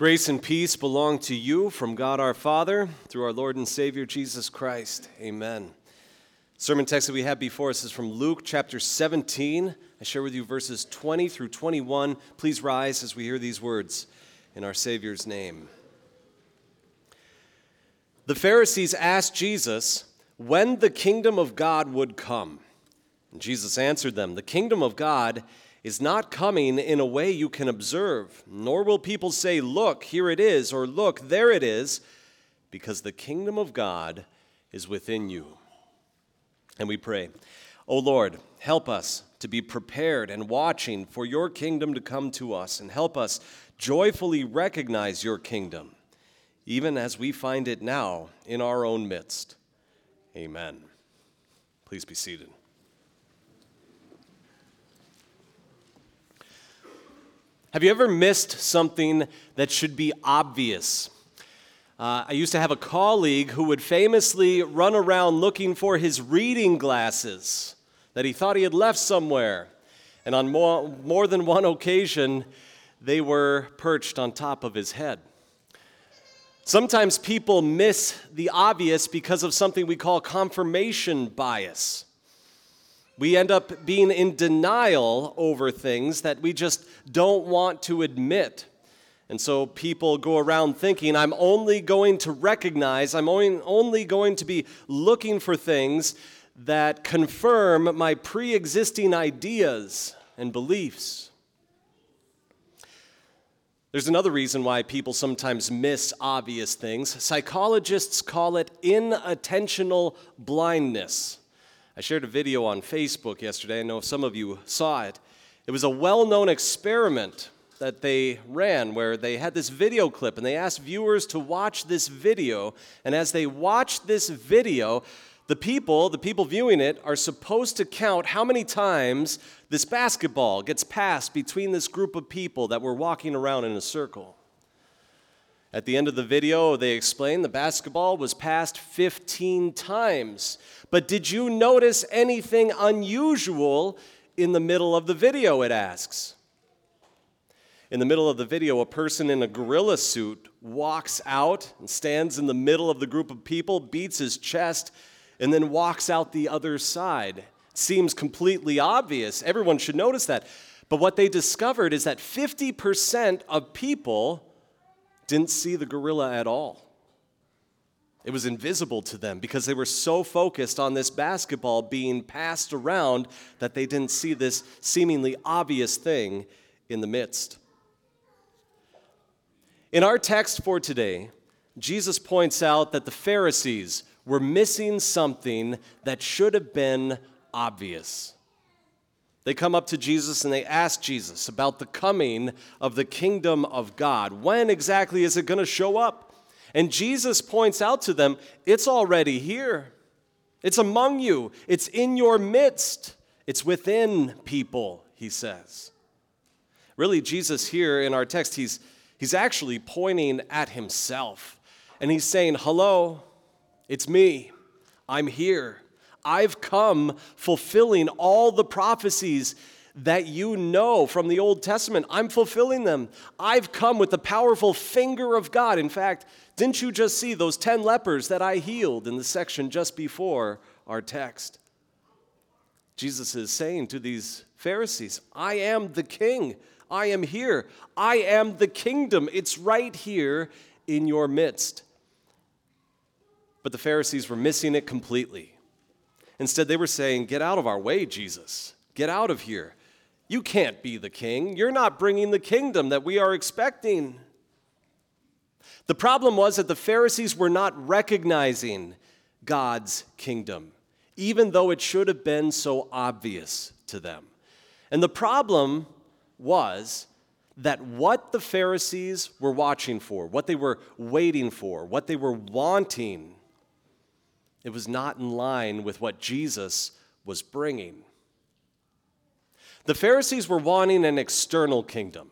Grace and peace belong to you from God our Father through our Lord and Savior Jesus Christ. Amen. Sermon text that we have before us is from Luke chapter 17. I share with you verses 20 through 21. Please rise as we hear these words in our Savior's name. The Pharisees asked Jesus when the kingdom of God would come. And Jesus answered them The kingdom of God is not coming in a way you can observe, nor will people say, Look, here it is, or Look, there it is, because the kingdom of God is within you. And we pray, O Lord, help us to be prepared and watching for your kingdom to come to us, and help us joyfully recognize your kingdom, even as we find it now in our own midst. Amen. Please be seated. Have you ever missed something that should be obvious? Uh, I used to have a colleague who would famously run around looking for his reading glasses that he thought he had left somewhere. And on more, more than one occasion, they were perched on top of his head. Sometimes people miss the obvious because of something we call confirmation bias. We end up being in denial over things that we just don't want to admit. And so people go around thinking, I'm only going to recognize, I'm only going to be looking for things that confirm my pre existing ideas and beliefs. There's another reason why people sometimes miss obvious things. Psychologists call it inattentional blindness. I shared a video on Facebook yesterday. I know some of you saw it. It was a well known experiment that they ran where they had this video clip and they asked viewers to watch this video. And as they watched this video, the people, the people viewing it, are supposed to count how many times this basketball gets passed between this group of people that were walking around in a circle. At the end of the video, they explain the basketball was passed 15 times. But did you notice anything unusual in the middle of the video? It asks. In the middle of the video, a person in a gorilla suit walks out and stands in the middle of the group of people, beats his chest, and then walks out the other side. Seems completely obvious. Everyone should notice that. But what they discovered is that 50% of people didn't see the gorilla at all. It was invisible to them because they were so focused on this basketball being passed around that they didn't see this seemingly obvious thing in the midst. In our text for today, Jesus points out that the Pharisees were missing something that should have been obvious. They come up to Jesus and they ask Jesus about the coming of the kingdom of God. When exactly is it going to show up? And Jesus points out to them, it's already here. It's among you, it's in your midst, it's within people, he says. Really, Jesus here in our text, he's, he's actually pointing at himself. And he's saying, Hello, it's me. I'm here. I've come fulfilling all the prophecies that you know from the Old Testament. I'm fulfilling them. I've come with the powerful finger of God. In fact, didn't you just see those 10 lepers that I healed in the section just before our text? Jesus is saying to these Pharisees, I am the king. I am here. I am the kingdom. It's right here in your midst. But the Pharisees were missing it completely. Instead, they were saying, Get out of our way, Jesus. Get out of here. You can't be the king. You're not bringing the kingdom that we are expecting. The problem was that the Pharisees were not recognizing God's kingdom, even though it should have been so obvious to them. And the problem was that what the Pharisees were watching for, what they were waiting for, what they were wanting, it was not in line with what Jesus was bringing. The Pharisees were wanting an external kingdom.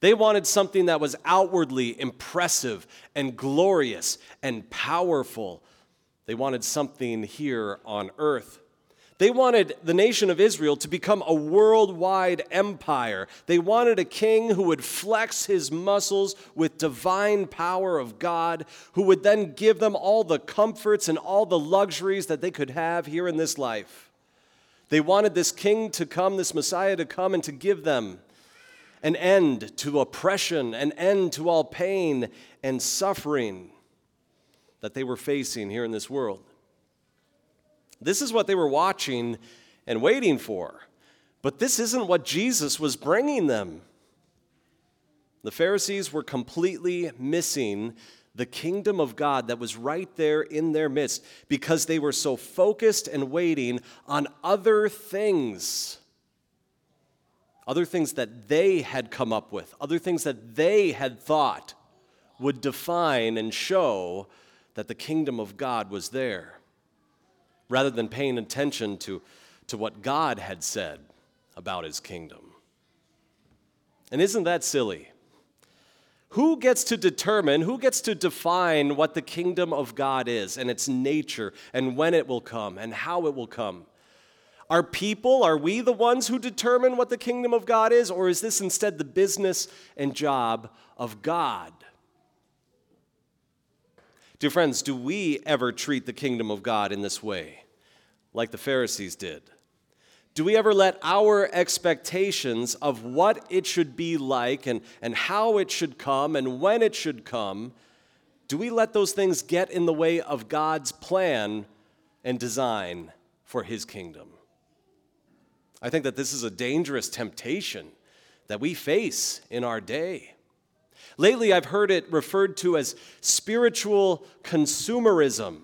They wanted something that was outwardly impressive and glorious and powerful. They wanted something here on earth. They wanted the nation of Israel to become a worldwide empire. They wanted a king who would flex his muscles with divine power of God, who would then give them all the comforts and all the luxuries that they could have here in this life. They wanted this king to come, this Messiah to come, and to give them an end to oppression, an end to all pain and suffering that they were facing here in this world. This is what they were watching and waiting for. But this isn't what Jesus was bringing them. The Pharisees were completely missing the kingdom of God that was right there in their midst because they were so focused and waiting on other things. Other things that they had come up with, other things that they had thought would define and show that the kingdom of God was there rather than paying attention to, to what God had said about his kingdom. And isn't that silly? Who gets to determine, who gets to define what the kingdom of God is and its nature and when it will come and how it will come? Are people, are we the ones who determine what the kingdom of God is, or is this instead the business and job of God? Dear friends, do we ever treat the kingdom of God in this way, like the Pharisees did? Do we ever let our expectations of what it should be like and, and how it should come and when it should come, do we let those things get in the way of God's plan and design for His kingdom? I think that this is a dangerous temptation that we face in our day. Lately, I've heard it referred to as spiritual consumerism.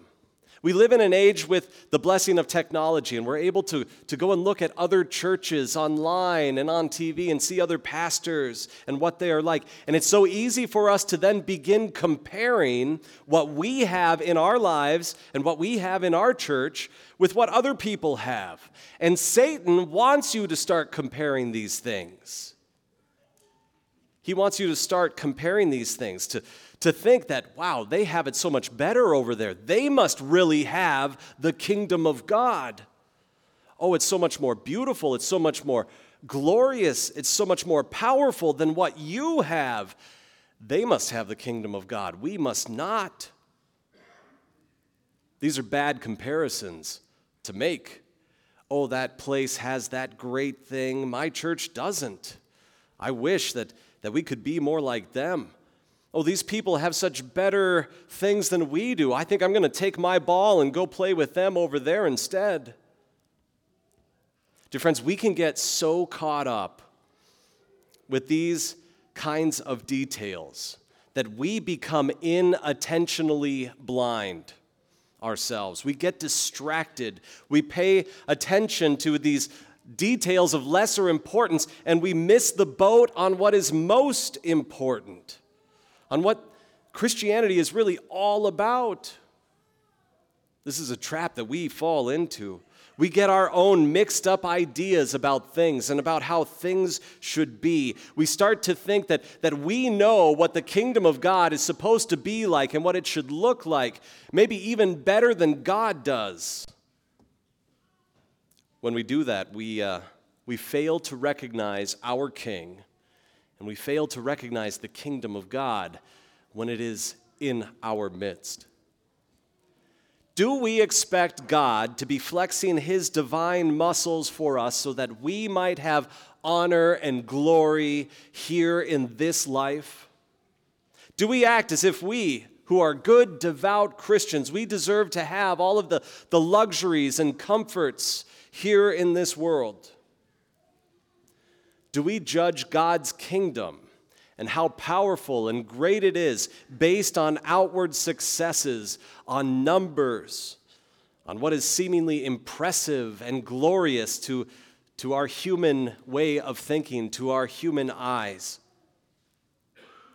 We live in an age with the blessing of technology, and we're able to, to go and look at other churches online and on TV and see other pastors and what they are like. And it's so easy for us to then begin comparing what we have in our lives and what we have in our church with what other people have. And Satan wants you to start comparing these things. He wants you to start comparing these things, to, to think that, wow, they have it so much better over there. They must really have the kingdom of God. Oh, it's so much more beautiful. It's so much more glorious. It's so much more powerful than what you have. They must have the kingdom of God. We must not. These are bad comparisons to make. Oh, that place has that great thing. My church doesn't. I wish that that we could be more like them. Oh, these people have such better things than we do. I think I'm going to take my ball and go play with them over there instead. Dear friends, we can get so caught up with these kinds of details that we become inattentionally blind ourselves. We get distracted. We pay attention to these details of lesser importance and we miss the boat on what is most important, on what Christianity is really all about. This is a trap that we fall into. We get our own mixed up ideas about things and about how things should be. We start to think that, that we know what the kingdom of God is supposed to be like and what it should look like, maybe even better than God does. When we do that, we, uh, we fail to recognize our King and we fail to recognize the kingdom of God when it is in our midst. Do we expect God to be flexing his divine muscles for us so that we might have honor and glory here in this life? Do we act as if we, who are good, devout Christians, we deserve to have all of the, the luxuries and comforts here in this world? Do we judge God's kingdom and how powerful and great it is based on outward successes, on numbers, on what is seemingly impressive and glorious to, to our human way of thinking, to our human eyes?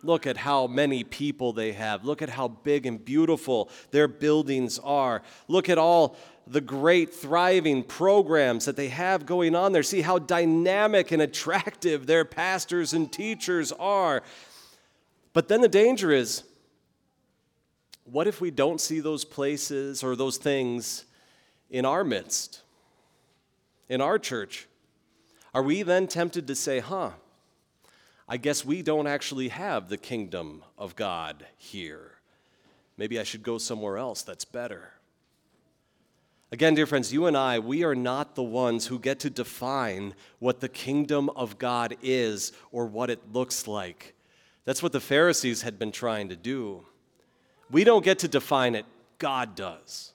Look at how many people they have. Look at how big and beautiful their buildings are. Look at all the great, thriving programs that they have going on there. See how dynamic and attractive their pastors and teachers are. But then the danger is what if we don't see those places or those things in our midst? in our church, are we then tempted to say, huh, I guess we don't actually have the kingdom of God here? Maybe I should go somewhere else that's better. Again, dear friends, you and I, we are not the ones who get to define what the kingdom of God is or what it looks like. That's what the Pharisees had been trying to do. We don't get to define it, God does.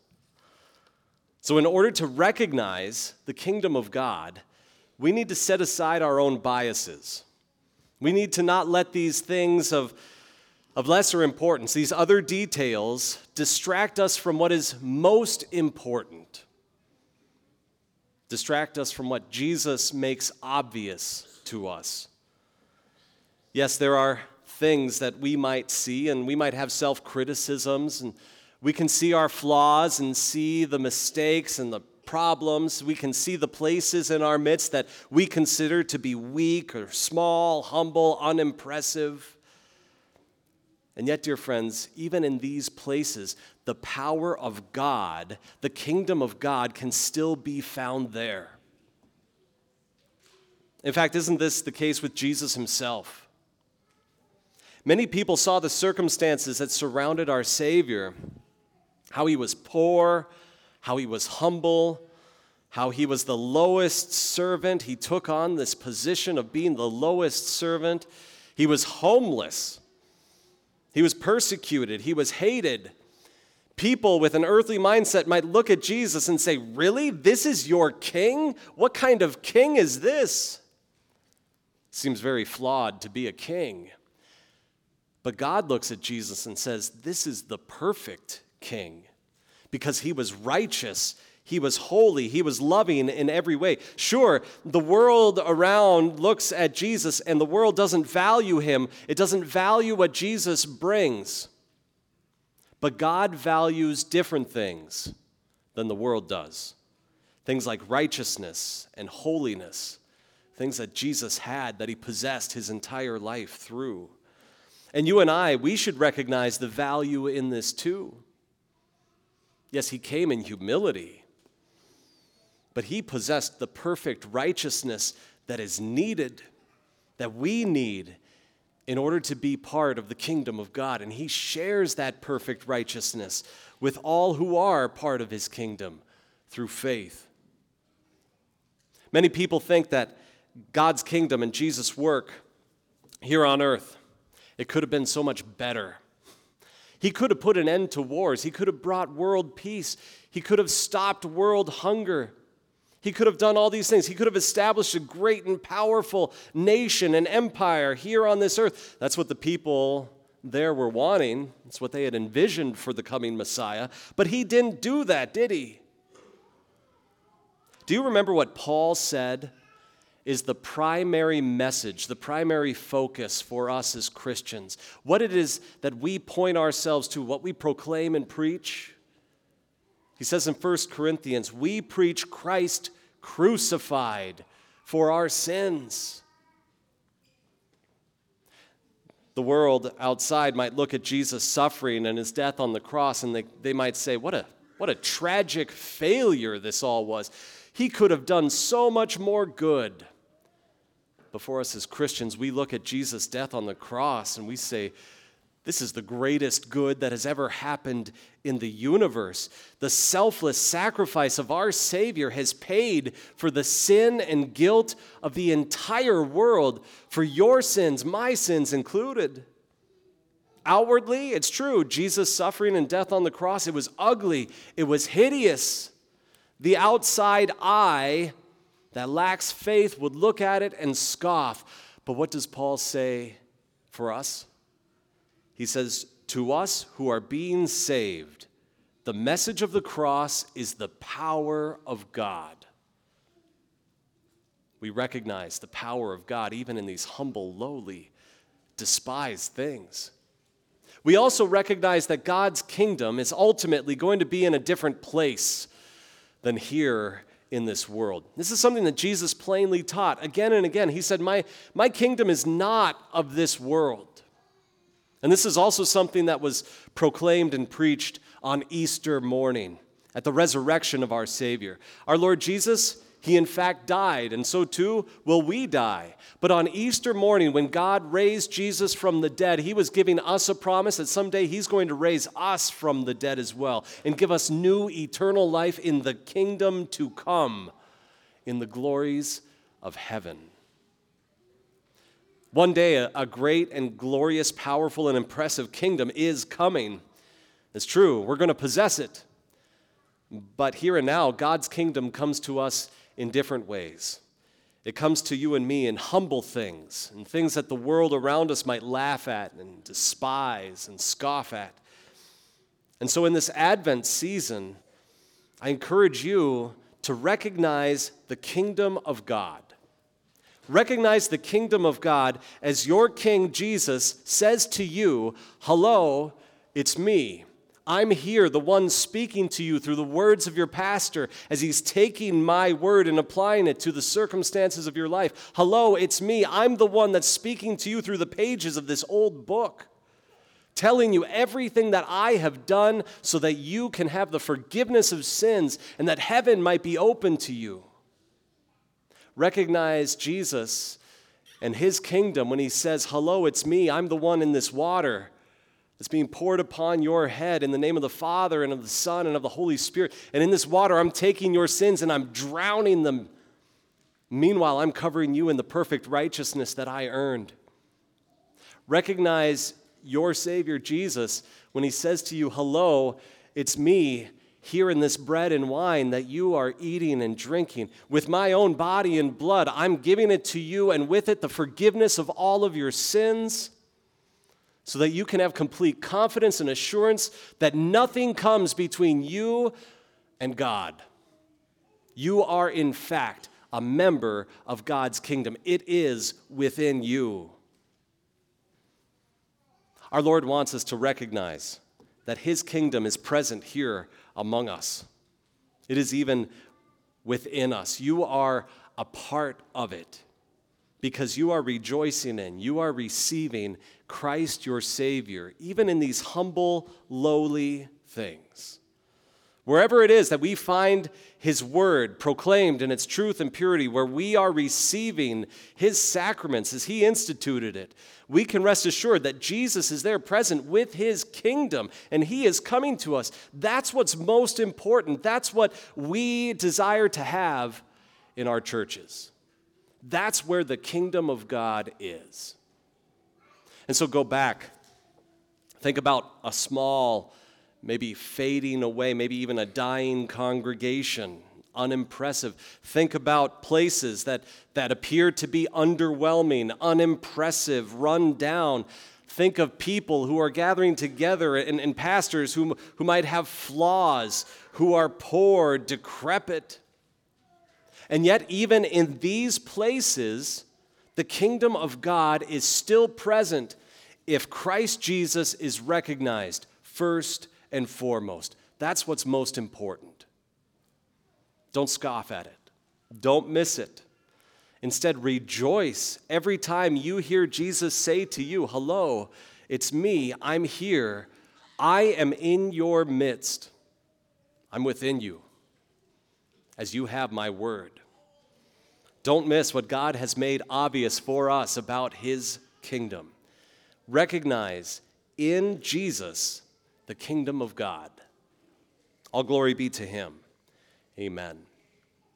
So, in order to recognize the kingdom of God, we need to set aside our own biases. We need to not let these things of, of lesser importance, these other details, distract us from what is most important. Distract us from what Jesus makes obvious to us. Yes, there are things that we might see, and we might have self criticisms, and we can see our flaws and see the mistakes and the problems. We can see the places in our midst that we consider to be weak or small, humble, unimpressive. And yet, dear friends, even in these places, the power of God, the kingdom of God, can still be found there. In fact, isn't this the case with Jesus himself? Many people saw the circumstances that surrounded our Savior how he was poor, how he was humble, how he was the lowest servant. He took on this position of being the lowest servant. He was homeless. He was persecuted. He was hated. People with an earthly mindset might look at Jesus and say, Really? This is your king? What kind of king is this? Seems very flawed to be a king. But God looks at Jesus and says, This is the perfect king because he was righteous. He was holy. He was loving in every way. Sure, the world around looks at Jesus and the world doesn't value him, it doesn't value what Jesus brings. But God values different things than the world does things like righteousness and holiness, things that Jesus had, that he possessed his entire life through. And you and I, we should recognize the value in this too. Yes, he came in humility, but he possessed the perfect righteousness that is needed, that we need in order to be part of the kingdom of God. And he shares that perfect righteousness with all who are part of his kingdom through faith. Many people think that God's kingdom and Jesus' work here on earth, it could have been so much better. He could have put an end to wars. He could have brought world peace. He could have stopped world hunger. He could have done all these things. He could have established a great and powerful nation and empire here on this earth. That's what the people there were wanting. That's what they had envisioned for the coming Messiah. But he didn't do that, did he? Do you remember what Paul said is the primary message, the primary focus for us as Christians. What it is that we point ourselves to, what we proclaim and preach. He says in 1 Corinthians, we preach Christ crucified for our sins. The world outside might look at Jesus' suffering and his death on the cross, and they, they might say, what a, what a tragic failure this all was. He could have done so much more good before us as Christians, we look at Jesus' death on the cross and we say, this is the greatest good that has ever happened in the universe. The selfless sacrifice of our Savior has paid for the sin and guilt of the entire world, for your sins, my sins included. Outwardly, it's true, Jesus' suffering and death on the cross, it was ugly, it was hideous. The outside eye that lacks faith would look at it and scoff. But what does Paul say for us? He says, To us who are being saved, the message of the cross is the power of God. We recognize the power of God even in these humble, lowly, despised things. We also recognize that God's kingdom is ultimately going to be in a different place than here in this world. This is something that Jesus plainly taught again and again. He said, My, my kingdom is not of this world. And this is also something that was proclaimed and preached on Easter morning at the resurrection of our Savior. Our Lord Jesus, He, in fact, died, and so too will we die. But on Easter morning, when God raised Jesus from the dead, He was giving us a promise that someday He's going to raise us from the dead as well and give us new eternal life in the kingdom to come, in the glories of heaven. One day, a, a great and glorious, powerful, and impressive kingdom is coming. It's true, we're going to possess it. But here and now, God's kingdom comes to us in different ways. It comes to you and me in humble things, and things that the world around us might laugh at and despise and scoff at. And so, in this Advent season, I encourage you to recognize the kingdom of God. Recognize the kingdom of God as your King Jesus says to you, Hello, it's me. I'm here, the one speaking to you through the words of your pastor as he's taking my word and applying it to the circumstances of your life. Hello, it's me. I'm the one that's speaking to you through the pages of this old book, telling you everything that I have done so that you can have the forgiveness of sins and that heaven might be open to you. Recognize Jesus and his kingdom when he says, Hello, it's me. I'm the one in this water that's being poured upon your head in the name of the Father and of the Son and of the Holy Spirit. And in this water, I'm taking your sins and I'm drowning them. Meanwhile, I'm covering you in the perfect righteousness that I earned. Recognize your Savior Jesus when he says to you, Hello, it's me here in this bread and wine that you are eating and drinking. With my own body and blood, I'm giving it to you, and with it, the forgiveness of all of your sins so that you can have complete confidence and assurance that nothing comes between you and God. You are, in fact, a member of God's kingdom, it is within you. Our Lord wants us to recognize that His kingdom is present here among us. It is even within us. You are a part of it because you are rejoicing in, you are receiving Christ your Savior, even in these humble, lowly things. Wherever it is that we find His Word proclaimed in its truth and purity, where we are receiving His sacraments as He instituted it, we can rest assured that Jesus is there present with His kingdom and He is coming to us. That's what's most important. That's what we desire to have in our churches. That's where the kingdom of God is. And so go back. Think about a small, maybe fading away, maybe even a dying congregation, unimpressive. Think about places that, that appear to be underwhelming, unimpressive, run down. Think of people who are gathering together and, and pastors who, who might have flaws, who are poor, decrepit. And yet, even in these places, the kingdom of God is still present if Christ Jesus is recognized first and foremost. That's what's most important. Don't scoff at it, don't miss it. Instead, rejoice every time you hear Jesus say to you, Hello, it's me, I'm here, I am in your midst, I'm within you, as you have my word. Don't miss what God has made obvious for us about his kingdom. Recognize in Jesus the kingdom of God. All glory be to him. Amen.